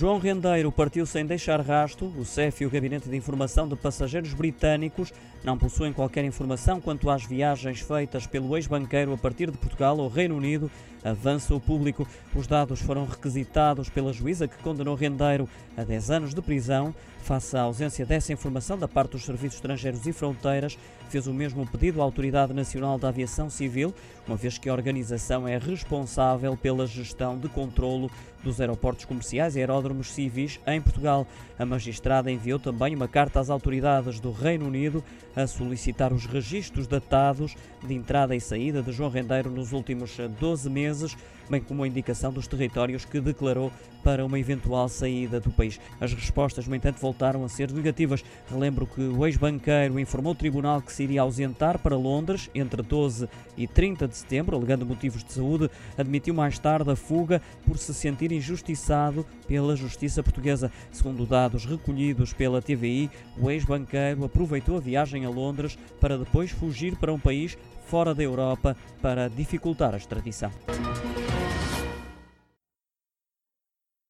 João Rendeiro partiu sem deixar rasto. O CEF e o Gabinete de Informação de Passageiros Britânicos não possuem qualquer informação quanto às viagens feitas pelo ex-banqueiro a partir de Portugal ao Reino Unido. Avança o público. Os dados foram requisitados pela juíza que condenou Rendeiro a 10 anos de prisão. Face à ausência dessa informação da parte dos Serviços Estrangeiros e Fronteiras, fez o mesmo pedido à Autoridade Nacional da Aviação Civil, uma vez que a organização é responsável pela gestão de controlo dos aeroportos comerciais e aeródromos civis em Portugal. A magistrada enviou também uma carta às autoridades do Reino Unido a solicitar os registros datados de entrada e saída de João Rendeiro nos últimos 12 meses, bem como a indicação dos territórios que declarou para uma eventual saída do país. As respostas, no entanto, voltaram a ser negativas. Relembro que o ex-banqueiro informou o tribunal que se iria ausentar para Londres entre 12 e 30 de setembro, alegando motivos de saúde. Admitiu mais tarde a fuga por se sentir injustiçado pela justiça portuguesa. Segundo dados recolhidos pela TVI, o ex-banqueiro aproveitou a viagem a Londres para depois fugir para um país fora da Europa para dificultar a extradição.